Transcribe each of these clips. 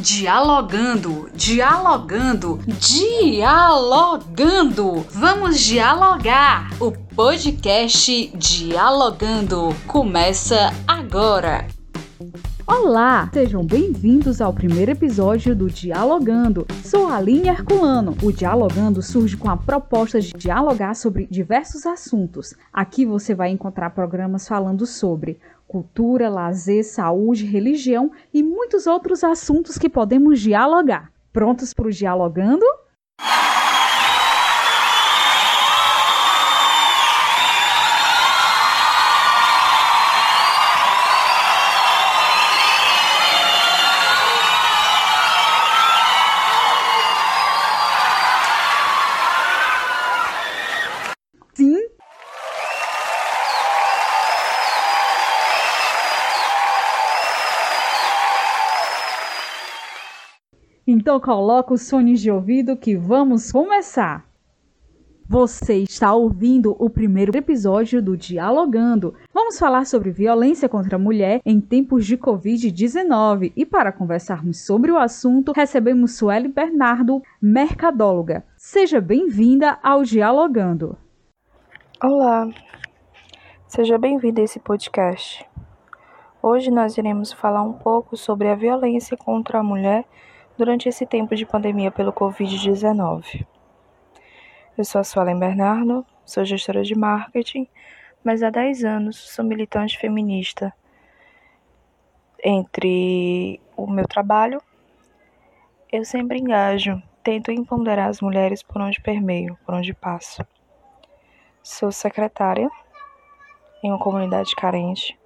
Dialogando, dialogando, dialogando. Vamos dialogar. O podcast Dialogando começa agora. Olá, sejam bem-vindos ao primeiro episódio do Dialogando. Sou Aline Herculano. O Dialogando surge com a proposta de dialogar sobre diversos assuntos. Aqui você vai encontrar programas falando sobre cultura, lazer, saúde, religião e muitos outros assuntos que podemos dialogar. Prontos para o dialogando? Então coloca os fones de ouvido que vamos começar. Você está ouvindo o primeiro episódio do Dialogando. Vamos falar sobre violência contra a mulher em tempos de Covid-19 e para conversarmos sobre o assunto, recebemos Sueli Bernardo, mercadóloga. Seja bem-vinda ao Dialogando. Olá, seja bem-vinda a esse podcast. Hoje nós iremos falar um pouco sobre a violência contra a mulher durante esse tempo de pandemia pelo Covid-19. Eu sou a Suelen Bernardo, sou gestora de marketing, mas há 10 anos sou militante feminista. Entre o meu trabalho, eu sempre engajo, tento empoderar as mulheres por onde permeio, por onde passo. Sou secretária em uma comunidade carente,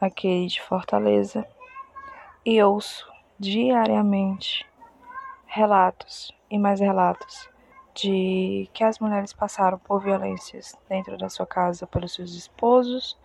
aqui de Fortaleza, e ouço diariamente relatos e mais relatos de que as mulheres passaram por violências dentro da sua casa pelos seus esposos,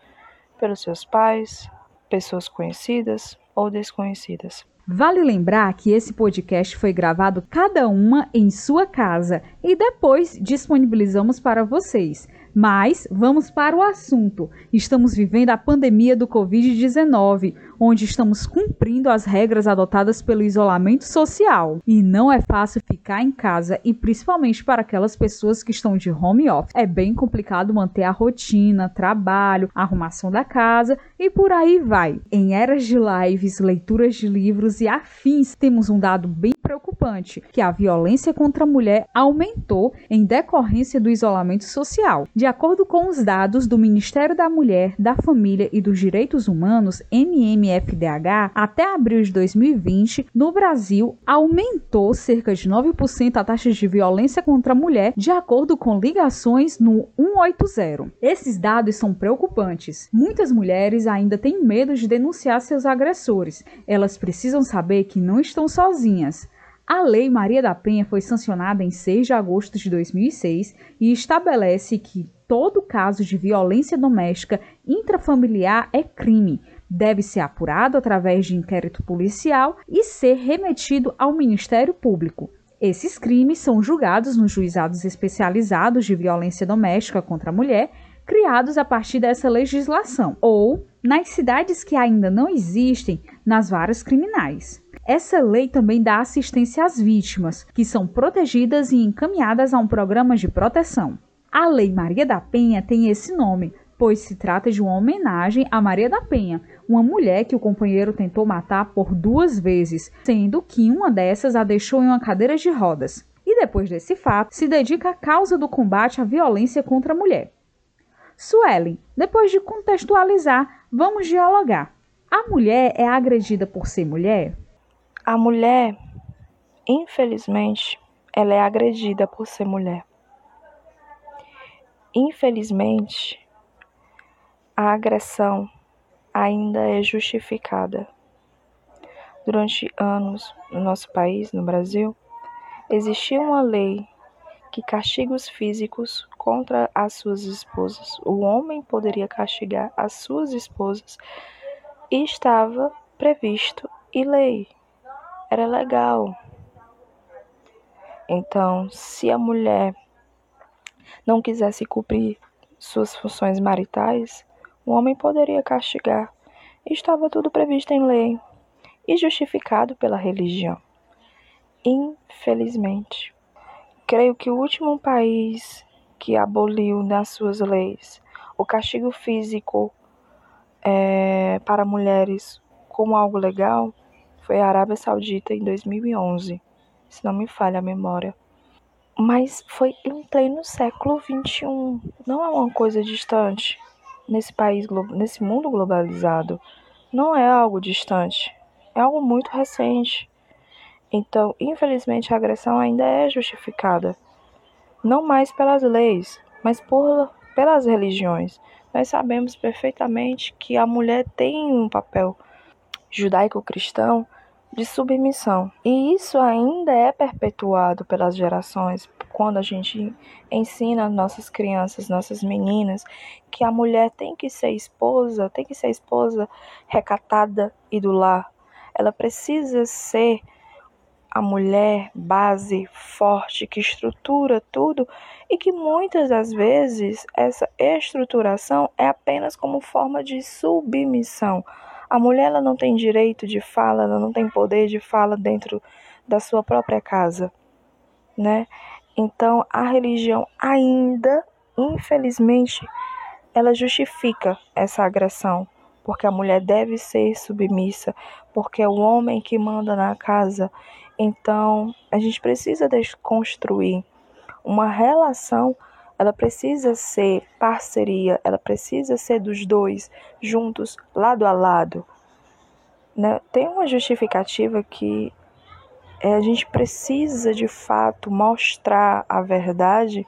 pelos seus pais, pessoas conhecidas ou desconhecidas. Vale lembrar que esse podcast foi gravado cada uma em sua casa e depois disponibilizamos para vocês. Mas vamos para o assunto. Estamos vivendo a pandemia do Covid-19, onde estamos cumprindo as regras adotadas pelo isolamento social. E não é fácil ficar em casa, e principalmente para aquelas pessoas que estão de home office. É bem complicado manter a rotina, trabalho, arrumação da casa e por aí vai. Em eras de lives, leituras de livros e afins, temos um dado bem preocupante, que a violência contra a mulher aumentou em decorrência do isolamento social. De acordo com os dados do Ministério da Mulher, da Família e dos Direitos Humanos, MMFDH, até abril de 2020, no Brasil aumentou cerca de 9% a taxa de violência contra a mulher, de acordo com ligações no 180. Esses dados são preocupantes. Muitas mulheres ainda têm medo de denunciar seus agressores. Elas precisam saber que não estão sozinhas. A Lei Maria da Penha foi sancionada em 6 de agosto de 2006 e estabelece que todo caso de violência doméstica intrafamiliar é crime, deve ser apurado através de inquérito policial e ser remetido ao Ministério Público. Esses crimes são julgados nos juizados especializados de violência doméstica contra a mulher, criados a partir dessa legislação, ou nas cidades que ainda não existem, nas varas criminais. Essa lei também dá assistência às vítimas, que são protegidas e encaminhadas a um programa de proteção. A Lei Maria da Penha tem esse nome, pois se trata de uma homenagem a Maria da Penha, uma mulher que o companheiro tentou matar por duas vezes, sendo que uma dessas a deixou em uma cadeira de rodas. E depois desse fato, se dedica à causa do combate à violência contra a mulher. Suelen, depois de contextualizar, vamos dialogar. A mulher é agredida por ser mulher? A mulher, infelizmente, ela é agredida por ser mulher. Infelizmente, a agressão ainda é justificada. Durante anos, no nosso país, no Brasil, existia uma lei que castiga os físicos contra as suas esposas. O homem poderia castigar as suas esposas e estava previsto em lei era legal. Então, se a mulher não quisesse cumprir suas funções maritais, o homem poderia castigar. Estava tudo previsto em lei. e justificado pela religião. Infelizmente, creio que o último país que aboliu nas suas leis o castigo físico é, para mulheres como algo legal foi a Arábia Saudita em 2011, se não me falha a memória. Mas foi em pleno século XXI, não é uma coisa distante nesse país, nesse mundo globalizado. Não é algo distante, é algo muito recente. Então, infelizmente, a agressão ainda é justificada, não mais pelas leis, mas por, pelas religiões. Nós sabemos perfeitamente que a mulher tem um papel judaico-cristão de submissão. E isso ainda é perpetuado pelas gerações quando a gente ensina nossas crianças, nossas meninas, que a mulher tem que ser esposa, tem que ser esposa recatada e do lar. Ela precisa ser a mulher base forte que estrutura tudo e que muitas das vezes essa estruturação é apenas como forma de submissão. A mulher ela não tem direito de fala, ela não tem poder de fala dentro da sua própria casa, né? Então a religião ainda, infelizmente, ela justifica essa agressão, porque a mulher deve ser submissa, porque é o homem que manda na casa. Então, a gente precisa desconstruir uma relação ela precisa ser parceria, ela precisa ser dos dois juntos, lado a lado. Né? Tem uma justificativa que é, a gente precisa de fato mostrar a verdade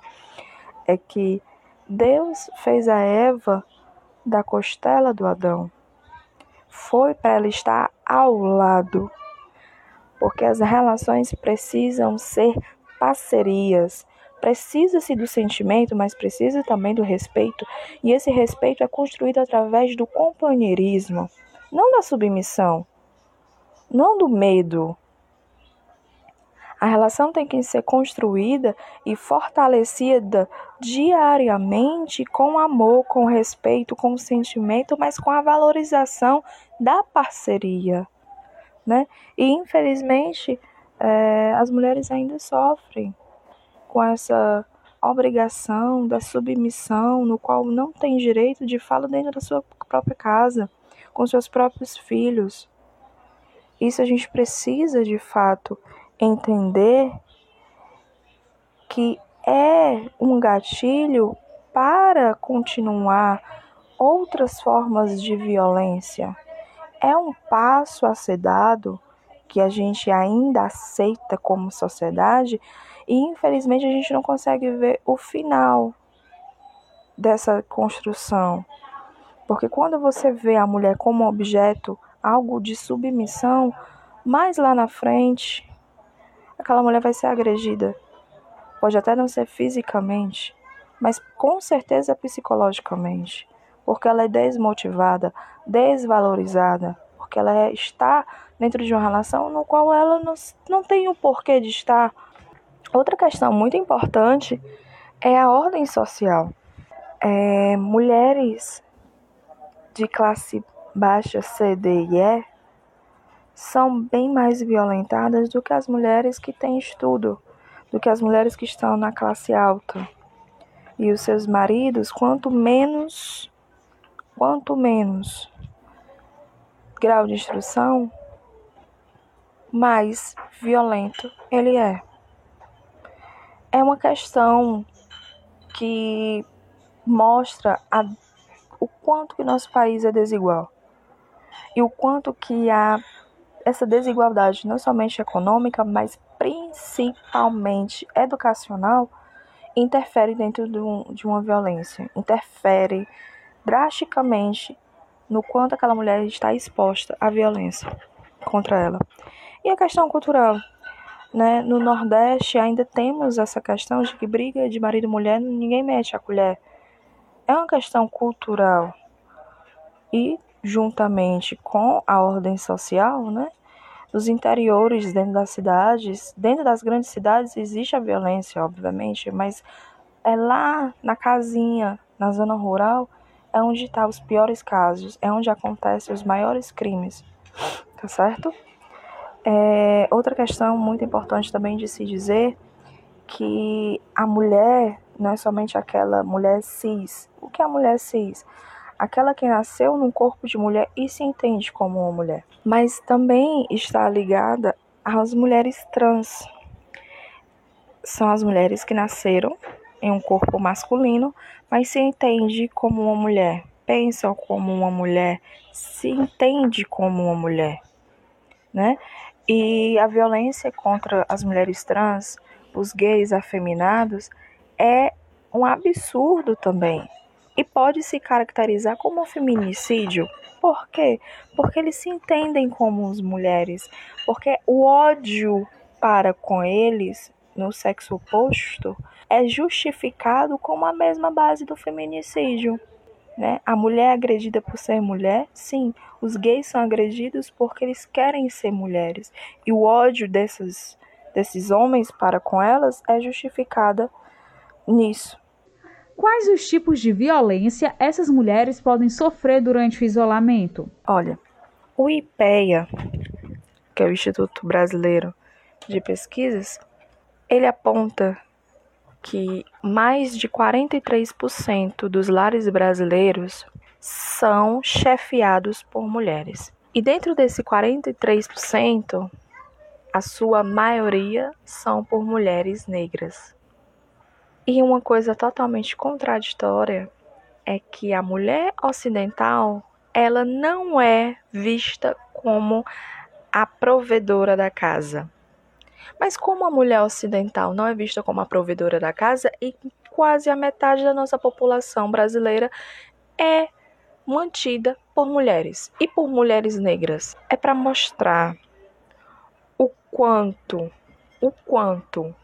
é que Deus fez a Eva da costela do Adão. Foi para ela estar ao lado. Porque as relações precisam ser parcerias, Precisa-se do sentimento, mas precisa também do respeito, e esse respeito é construído através do companheirismo, não da submissão, não do medo. A relação tem que ser construída e fortalecida diariamente com amor, com respeito, com sentimento, mas com a valorização da parceria. Né? E infelizmente é, as mulheres ainda sofrem com essa obrigação da submissão, no qual não tem direito de fala dentro da sua própria casa, com seus próprios filhos. Isso a gente precisa de fato entender que é um gatilho para continuar outras formas de violência. É um passo a ser dado que a gente ainda aceita como sociedade e infelizmente a gente não consegue ver o final dessa construção. Porque quando você vê a mulher como objeto, algo de submissão, mais lá na frente, aquela mulher vai ser agredida. Pode até não ser fisicamente, mas com certeza psicologicamente. Porque ela é desmotivada, desvalorizada, porque ela é, está dentro de uma relação no qual ela não, não tem o porquê de estar Outra questão muito importante é a ordem social. É, mulheres de classe baixa, C, D e E são bem mais violentadas do que as mulheres que têm estudo, do que as mulheres que estão na classe alta. E os seus maridos, quanto menos, quanto menos grau de instrução, mais violento ele é é uma questão que mostra a, o quanto que nosso país é desigual e o quanto que há essa desigualdade não somente econômica, mas principalmente educacional interfere dentro de, um, de uma violência, interfere drasticamente no quanto aquela mulher está exposta à violência contra ela. E a questão cultural, né? No Nordeste ainda temos essa questão de que briga de marido e mulher ninguém mete a colher. É uma questão cultural. E juntamente com a ordem social, né? Nos interiores, dentro das cidades, dentro das grandes cidades existe a violência, obviamente, mas é lá na casinha, na zona rural, é onde estão tá os piores casos, é onde acontecem os maiores crimes. tá certo? É, outra questão muito importante também de se dizer que a mulher não é somente aquela mulher cis. O que é a mulher cis? Aquela que nasceu num corpo de mulher e se entende como uma mulher. Mas também está ligada às mulheres trans. São as mulheres que nasceram em um corpo masculino, mas se entende como uma mulher, pensam como uma mulher, se entende como uma mulher, né? E a violência contra as mulheres trans, os gays afeminados, é um absurdo também. E pode se caracterizar como um feminicídio. Por quê? Porque eles se entendem como as mulheres. Porque o ódio para com eles, no sexo oposto, é justificado como a mesma base do feminicídio. Né? A mulher é agredida por ser mulher? Sim. Os gays são agredidos porque eles querem ser mulheres. E o ódio desses, desses homens para com elas é justificada nisso. Quais os tipos de violência essas mulheres podem sofrer durante o isolamento? Olha, o IPEA, que é o Instituto Brasileiro de Pesquisas, ele aponta que mais de 43% dos lares brasileiros são chefiados por mulheres. E dentro desse 43%, a sua maioria são por mulheres negras. E uma coisa totalmente contraditória é que a mulher ocidental, ela não é vista como a provedora da casa. Mas como a mulher ocidental não é vista como a provedora da casa e quase a metade da nossa população brasileira é mantida por mulheres e por mulheres negras, é para mostrar o quanto, o quanto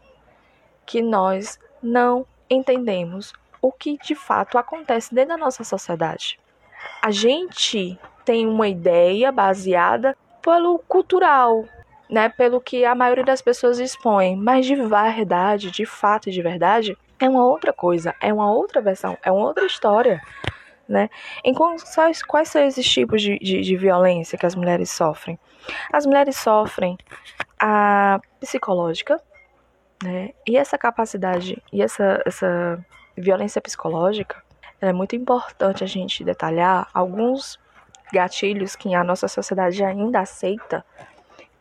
que nós não entendemos o que de fato acontece dentro da nossa sociedade. A gente tem uma ideia baseada pelo cultural, né, pelo que a maioria das pessoas expõe, mas de verdade, de fato e de verdade, é uma outra coisa, é uma outra versão, é uma outra história. Né? Em quais, quais são esses tipos de, de, de violência que as mulheres sofrem? As mulheres sofrem a psicológica, né? E essa capacidade e essa, essa violência psicológica é muito importante a gente detalhar alguns gatilhos que a nossa sociedade ainda aceita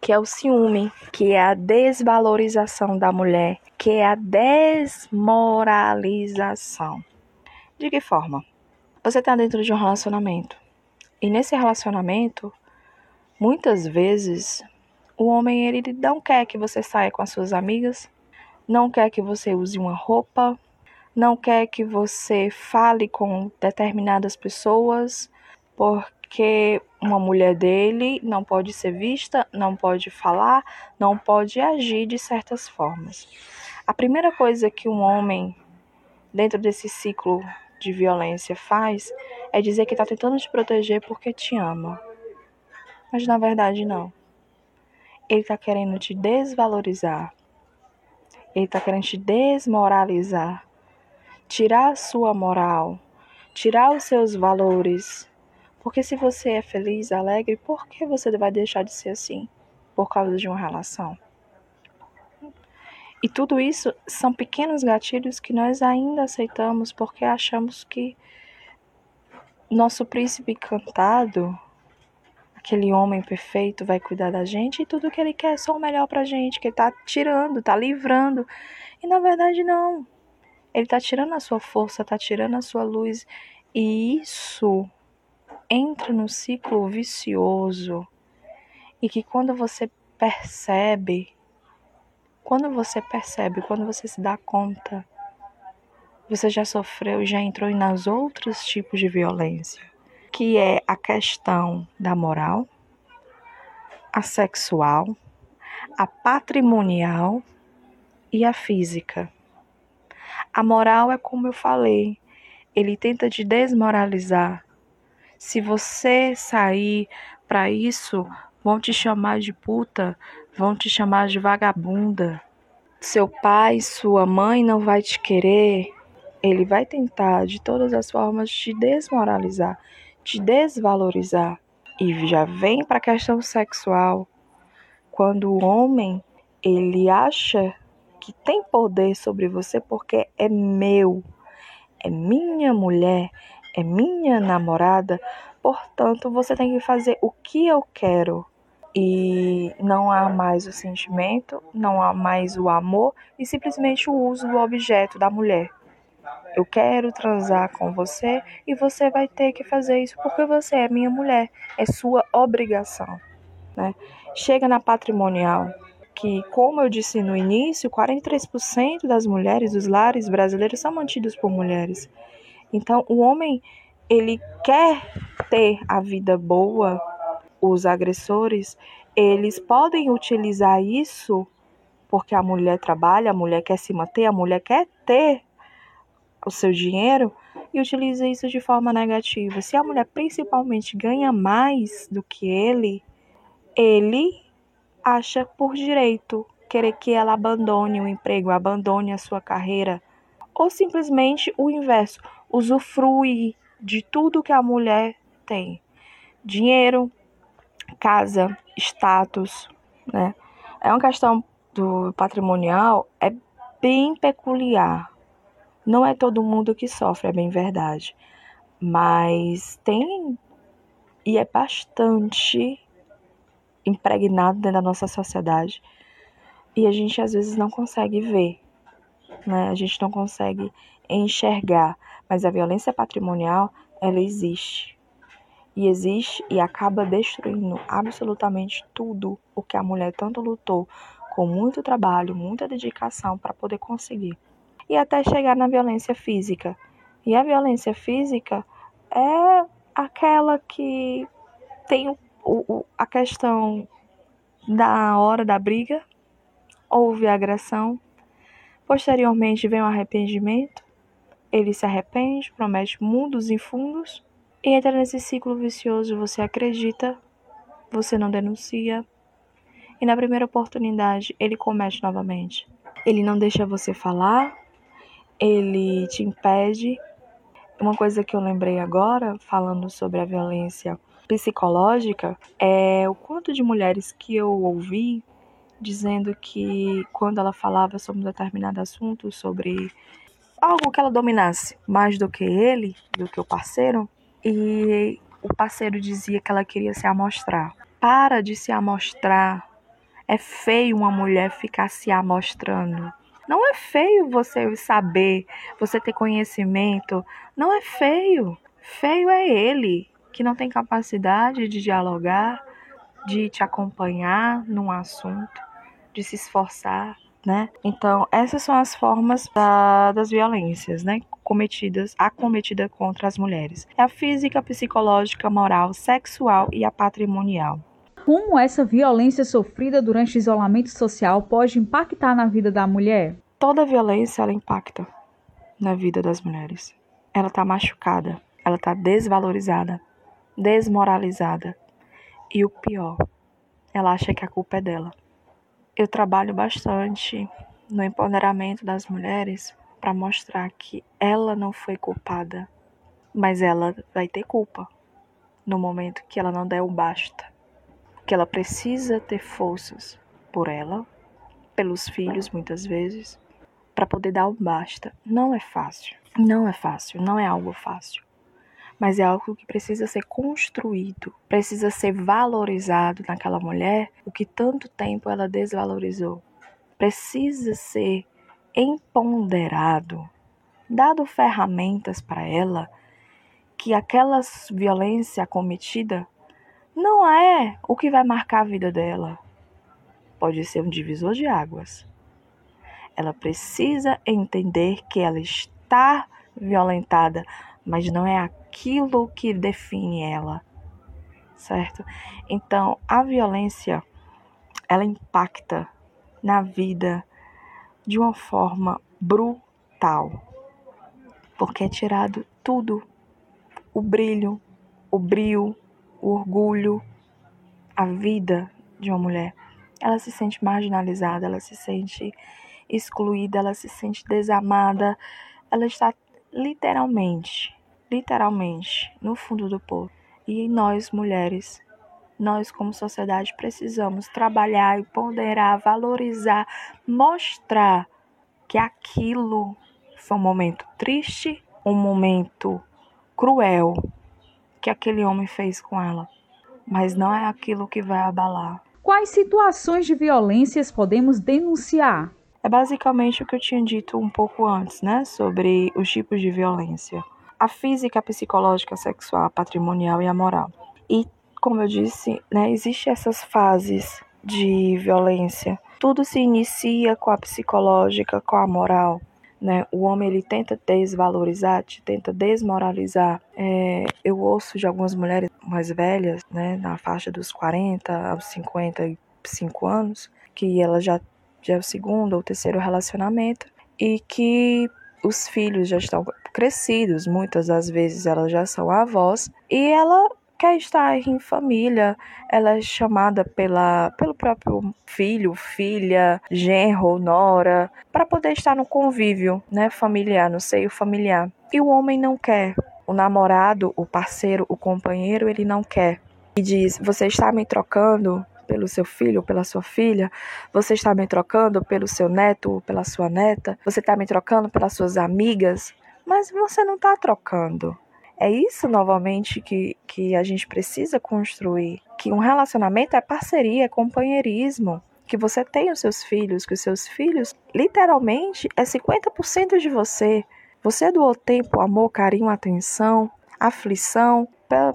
que é o ciúme, que é a desvalorização da mulher, que é a desmoralização. De que forma? Você está dentro de um relacionamento e nesse relacionamento, muitas vezes, o homem ele não quer que você saia com as suas amigas, não quer que você use uma roupa, não quer que você fale com determinadas pessoas, por porque uma mulher dele não pode ser vista, não pode falar, não pode agir de certas formas. A primeira coisa que um homem, dentro desse ciclo de violência, faz é dizer que está tentando te proteger porque te ama. Mas na verdade, não. Ele está querendo te desvalorizar. Ele está querendo te desmoralizar. Tirar a sua moral. Tirar os seus valores porque se você é feliz, alegre, por que você vai deixar de ser assim? Por causa de uma relação. E tudo isso são pequenos gatilhos que nós ainda aceitamos porque achamos que nosso príncipe encantado, aquele homem perfeito, vai cuidar da gente e tudo que ele quer é só o melhor pra gente, que ele tá tirando, tá livrando. E na verdade não. Ele tá tirando a sua força, tá tirando a sua luz. E isso entra no ciclo vicioso e que quando você percebe, quando você percebe, quando você se dá conta, você já sofreu e já entrou nas outros tipos de violência, que é a questão da moral, a sexual, a patrimonial e a física. A moral é como eu falei, ele tenta te desmoralizar, se você sair para isso, vão te chamar de puta, vão te chamar de vagabunda. Seu pai, sua mãe não vai te querer. Ele vai tentar de todas as formas te desmoralizar, te desvalorizar. E já vem para a questão sexual, quando o homem ele acha que tem poder sobre você porque é meu, é minha mulher, é minha namorada, portanto você tem que fazer o que eu quero. E não há mais o sentimento, não há mais o amor e simplesmente o uso do objeto da mulher. Eu quero transar com você e você vai ter que fazer isso porque você é minha mulher, é sua obrigação. Né? Chega na patrimonial, que, como eu disse no início, 43% das mulheres dos lares brasileiros são mantidos por mulheres. Então, o homem, ele quer ter a vida boa, os agressores, eles podem utilizar isso porque a mulher trabalha, a mulher quer se manter, a mulher quer ter o seu dinheiro e utiliza isso de forma negativa. Se a mulher principalmente ganha mais do que ele, ele acha por direito querer que ela abandone o emprego, abandone a sua carreira, ou simplesmente o inverso, usufrui de tudo que a mulher tem: dinheiro, casa, status, né? É uma questão do patrimonial é bem peculiar. Não é todo mundo que sofre, é bem verdade. Mas tem e é bastante impregnado dentro da nossa sociedade. E a gente às vezes não consegue ver, né? A gente não consegue enxergar, mas a violência patrimonial, ela existe. E existe e acaba destruindo absolutamente tudo o que a mulher tanto lutou com muito trabalho, muita dedicação para poder conseguir. E até chegar na violência física. E a violência física é aquela que tem o o, a questão da hora da briga, houve agressão, posteriormente vem o arrependimento, ele se arrepende, promete mundos e fundos e entra nesse ciclo vicioso. Você acredita, você não denuncia e na primeira oportunidade ele comete novamente. Ele não deixa você falar, ele te impede. Uma coisa que eu lembrei agora, falando sobre a violência psicológica é o quanto de mulheres que eu ouvi dizendo que quando ela falava sobre um determinado assunto, sobre algo que ela dominasse mais do que ele, do que o parceiro, e o parceiro dizia que ela queria se amostrar. Para de se amostrar. É feio uma mulher ficar se amostrando. Não é feio você saber, você ter conhecimento. Não é feio. Feio é ele que não tem capacidade de dialogar, de te acompanhar num assunto, de se esforçar, né? Então, essas são as formas da, das violências, né? Cometidas, acometida contra as mulheres. É a física, psicológica, moral, sexual e a patrimonial. Como essa violência sofrida durante o isolamento social pode impactar na vida da mulher? Toda violência ela impacta na vida das mulheres. Ela está machucada, ela está desvalorizada, desmoralizada. E o pior, ela acha que a culpa é dela. Eu trabalho bastante no empoderamento das mulheres para mostrar que ela não foi culpada, mas ela vai ter culpa no momento que ela não der o basta. Que ela precisa ter forças por ela, pelos filhos muitas vezes, para poder dar o basta. Não é fácil. Não é fácil, não é algo fácil mas é algo que precisa ser construído, precisa ser valorizado naquela mulher, o que tanto tempo ela desvalorizou. Precisa ser empoderado, dado ferramentas para ela que aquela violência cometida não é o que vai marcar a vida dela. Pode ser um divisor de águas. Ela precisa entender que ela está violentada, mas não é aquilo que define ela, certo? Então, a violência ela impacta na vida de uma forma brutal, porque é tirado tudo, o brilho, o brio, o orgulho, a vida de uma mulher. Ela se sente marginalizada, ela se sente excluída, ela se sente desamada, ela está literalmente, literalmente, no fundo do poço. E nós, mulheres, nós, como sociedade, precisamos trabalhar e ponderar, valorizar, mostrar que aquilo foi um momento triste, um momento cruel que aquele homem fez com ela, mas não é aquilo que vai abalar. Quais situações de violências podemos denunciar? É basicamente o que eu tinha dito um pouco antes, né, sobre os tipos de violência: a física, a psicológica, a sexual, a patrimonial e a moral. E como eu disse, né, existem essas fases de violência. Tudo se inicia com a psicológica, com a moral. Né? O homem ele tenta desvalorizar, te tenta desmoralizar. É, eu ouço de algumas mulheres mais velhas, né, na faixa dos 40 aos 55 anos, que ela já, já é o segundo ou terceiro relacionamento e que os filhos já estão crescidos, muitas das vezes elas já são avós, e ela quer estar em família, ela é chamada pela, pelo próprio filho, filha, genro, nora, para poder estar no convívio, né, familiar, no seio familiar. E o homem não quer. O namorado, o parceiro, o companheiro, ele não quer. E diz: "Você está me trocando pelo seu filho ou pela sua filha, você está me trocando pelo seu neto ou pela sua neta, você está me trocando pelas suas amigas, mas você não está trocando. É isso novamente que, que a gente precisa construir. Que um relacionamento é parceria, é companheirismo. Que você tem os seus filhos, que os seus filhos, literalmente, é 50% de você. Você doou tempo, amor, carinho, atenção, aflição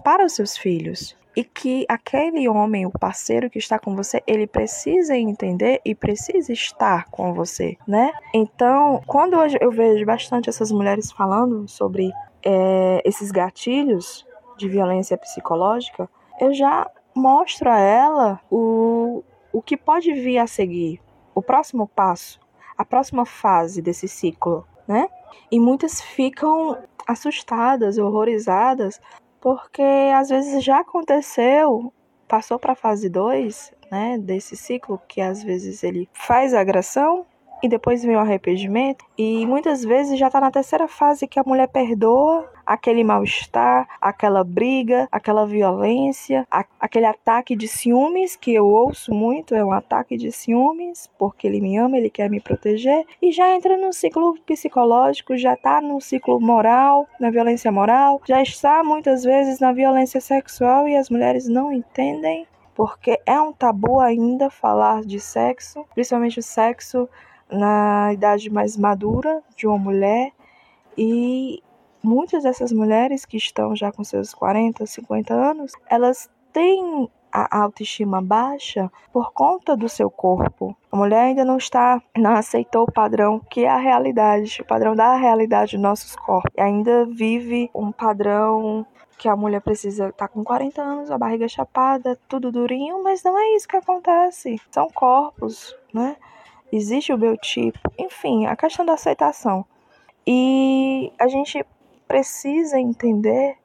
para os seus filhos e que aquele homem, o parceiro que está com você, ele precisa entender e precisa estar com você, né? Então, quando eu vejo bastante essas mulheres falando sobre é, esses gatilhos de violência psicológica, eu já mostro a ela o, o que pode vir a seguir, o próximo passo, a próxima fase desse ciclo, né? E muitas ficam assustadas, horrorizadas, porque às vezes já aconteceu, passou para a fase 2, né, desse ciclo que às vezes ele faz agressão e depois vem o arrependimento. E muitas vezes já está na terceira fase que a mulher perdoa aquele mal-estar, aquela briga, aquela violência, a, aquele ataque de ciúmes que eu ouço muito, é um ataque de ciúmes, porque ele me ama, ele quer me proteger, e já entra no ciclo psicológico, já está no ciclo moral, na violência moral, já está muitas vezes na violência sexual e as mulheres não entendem porque é um tabu ainda falar de sexo, principalmente o sexo na idade mais madura de uma mulher e muitas dessas mulheres que estão já com seus 40, 50 anos, elas têm a autoestima baixa por conta do seu corpo. A mulher ainda não está, não aceitou o padrão que é a realidade, o padrão da realidade dos nossos corpos. E ainda vive um padrão que a mulher precisa estar tá com 40 anos, a barriga chapada, tudo durinho, mas não é isso que acontece. São corpos, né? Existe o biotipo, enfim, a questão da aceitação. E a gente precisa entender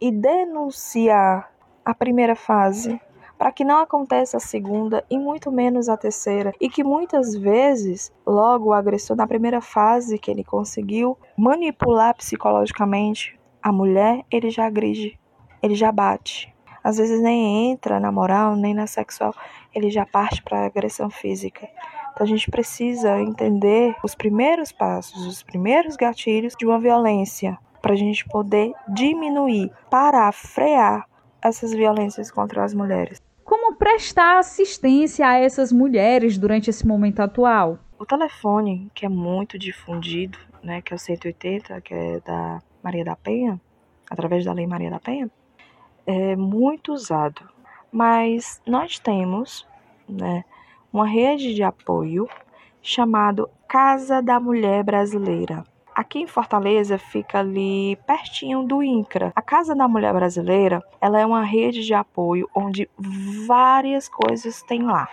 e denunciar a primeira fase para que não aconteça a segunda e muito menos a terceira, e que muitas vezes, logo o agressor na primeira fase que ele conseguiu manipular psicologicamente a mulher, ele já agride, ele já bate. Às vezes nem entra na moral, nem na sexual, ele já parte para agressão física. Então a gente precisa entender os primeiros passos, os primeiros gatilhos de uma violência para a gente poder diminuir, parar, frear essas violências contra as mulheres. Como prestar assistência a essas mulheres durante esse momento atual? O telefone, que é muito difundido, né, que é o 180, que é da Maria da Penha, através da Lei Maria da Penha, é muito usado. Mas nós temos, né, uma rede de apoio chamado Casa da Mulher Brasileira. Aqui em Fortaleza fica ali pertinho do INCRA. A Casa da Mulher Brasileira, ela é uma rede de apoio onde várias coisas tem lá.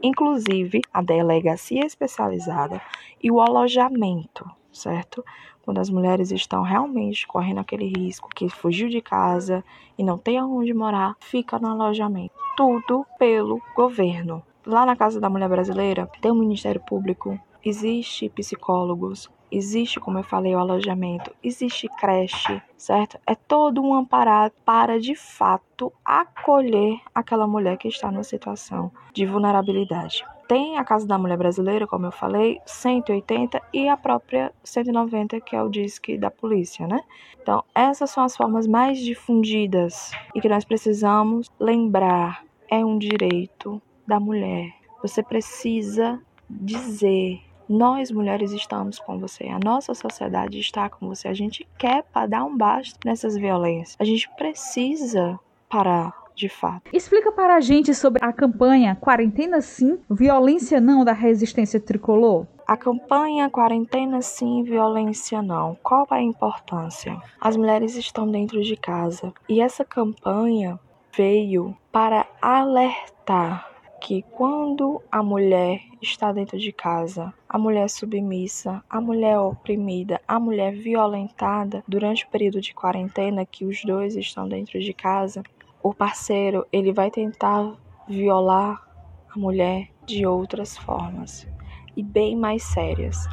Inclusive a delegacia especializada e o alojamento, certo? Quando as mulheres estão realmente correndo aquele risco que fugiu de casa e não tem aonde morar, fica no alojamento. Tudo pelo governo. Lá na Casa da Mulher Brasileira tem o um Ministério Público, existe psicólogos, existe, como eu falei, o alojamento, existe creche, certo? É todo um amparo para de fato acolher aquela mulher que está numa situação de vulnerabilidade. Tem a Casa da Mulher Brasileira, como eu falei, 180 e a própria 190, que é o DISC da polícia, né? Então, essas são as formas mais difundidas e que nós precisamos lembrar. É um direito da mulher. Você precisa dizer nós mulheres estamos com você, a nossa sociedade está com você. A gente quer dar um basta nessas violências. A gente precisa parar de fato. Explica para a gente sobre a campanha Quarentena Sim, Violência Não da Resistência Tricolor. A campanha Quarentena Sim, Violência Não. Qual é a importância? As mulheres estão dentro de casa e essa campanha veio para alertar que quando a mulher está dentro de casa, a mulher submissa, a mulher oprimida, a mulher violentada durante o período de quarentena que os dois estão dentro de casa, o parceiro ele vai tentar violar a mulher de outras formas e bem mais sérias.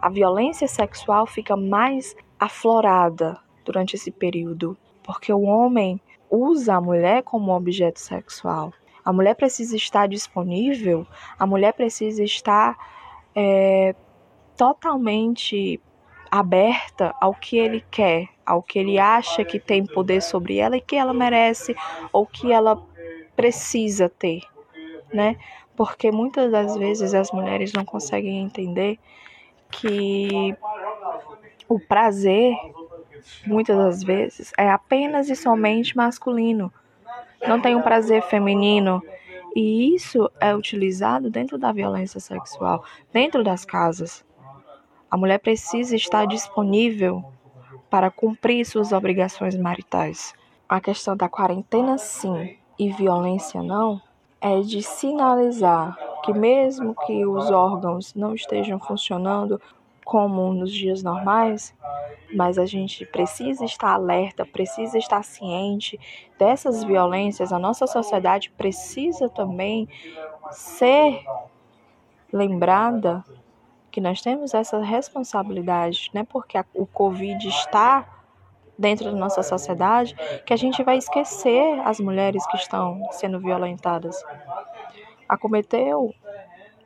A violência sexual fica mais aflorada durante esse período, porque o homem usa a mulher como objeto sexual. A mulher precisa estar disponível, a mulher precisa estar é, totalmente aberta ao que ele quer, ao que ele acha que tem poder sobre ela e que ela merece ou que ela precisa ter, né? Porque muitas das vezes as mulheres não conseguem entender que o prazer, muitas das vezes, é apenas e somente masculino. Não tem um prazer feminino. E isso é utilizado dentro da violência sexual, dentro das casas. A mulher precisa estar disponível para cumprir suas obrigações maritais. A questão da quarentena, sim, e violência, não, é de sinalizar que, mesmo que os órgãos não estejam funcionando como nos dias normais, mas a gente precisa estar alerta, precisa estar ciente dessas violências. A nossa sociedade precisa também ser lembrada que nós temos essa responsabilidade, né? Porque a, o Covid está dentro da nossa sociedade, que a gente vai esquecer as mulheres que estão sendo violentadas. Acometeu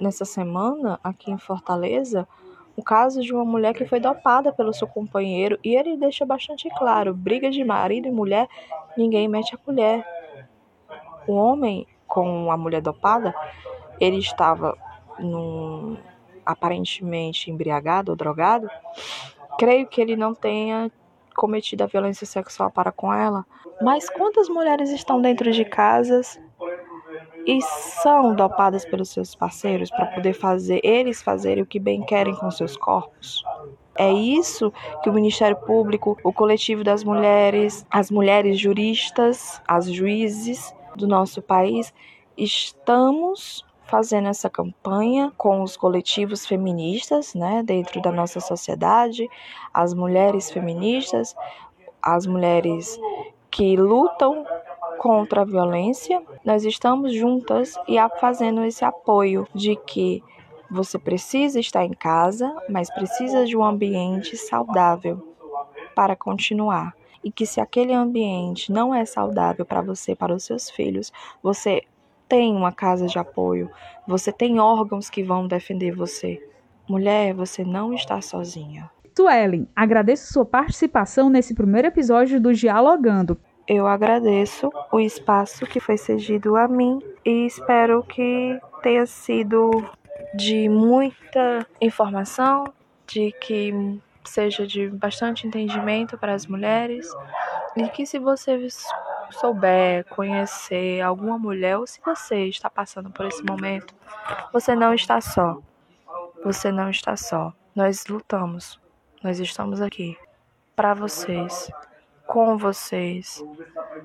nessa semana aqui em Fortaleza o caso de uma mulher que foi dopada pelo seu companheiro e ele deixa bastante claro: briga de marido e mulher, ninguém mete a colher. O homem com a mulher dopada, ele estava num aparentemente embriagado ou drogado, creio que ele não tenha cometido a violência sexual para com ela. Mas quantas mulheres estão dentro de casas e são dopadas pelos seus parceiros para poder fazer eles fazerem o que bem querem com seus corpos? É isso que o Ministério Público, o coletivo das mulheres, as mulheres juristas, as juízes do nosso país estamos fazendo essa campanha com os coletivos feministas, né, dentro da nossa sociedade, as mulheres feministas, as mulheres que lutam contra a violência. Nós estamos juntas e fazendo esse apoio de que você precisa estar em casa, mas precisa de um ambiente saudável para continuar. E que se aquele ambiente não é saudável para você, para os seus filhos, você tem uma casa de apoio, você tem órgãos que vão defender você. Mulher, você não está sozinha. Suelen, agradeço sua participação nesse primeiro episódio do Dialogando. Eu agradeço o espaço que foi cedido a mim e espero que tenha sido de muita informação, de que seja de bastante entendimento para as mulheres e que se você souber conhecer alguma mulher ou se você está passando por esse momento, você não está só. Você não está só. Nós lutamos. Nós estamos aqui para vocês, com vocês.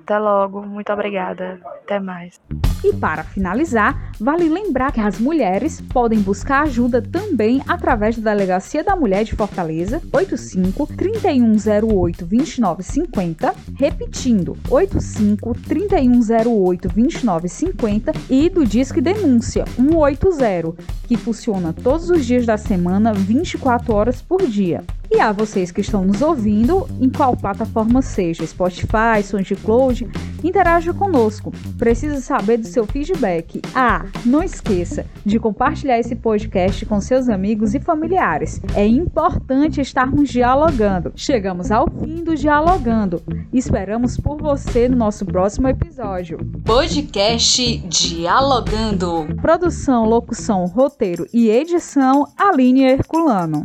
Até logo, muito obrigada. Até mais. E para finalizar, vale lembrar que as mulheres podem buscar ajuda também através da Delegacia da Mulher de Fortaleza, 85 3108 2950, repetindo, 85 3108 2950 e do Disque Denúncia 180, que funciona todos os dias da semana, 24 horas por dia. E a vocês que estão nos ouvindo, em qual plataforma seja, Spotify, SoundCloud, interaja conosco. Preciso saber do seu feedback. Ah, não esqueça de compartilhar esse podcast com seus amigos e familiares. É importante estarmos dialogando. Chegamos ao fim do Dialogando. Esperamos por você no nosso próximo episódio. Podcast Dialogando. Produção, locução, roteiro e edição Aline Herculano.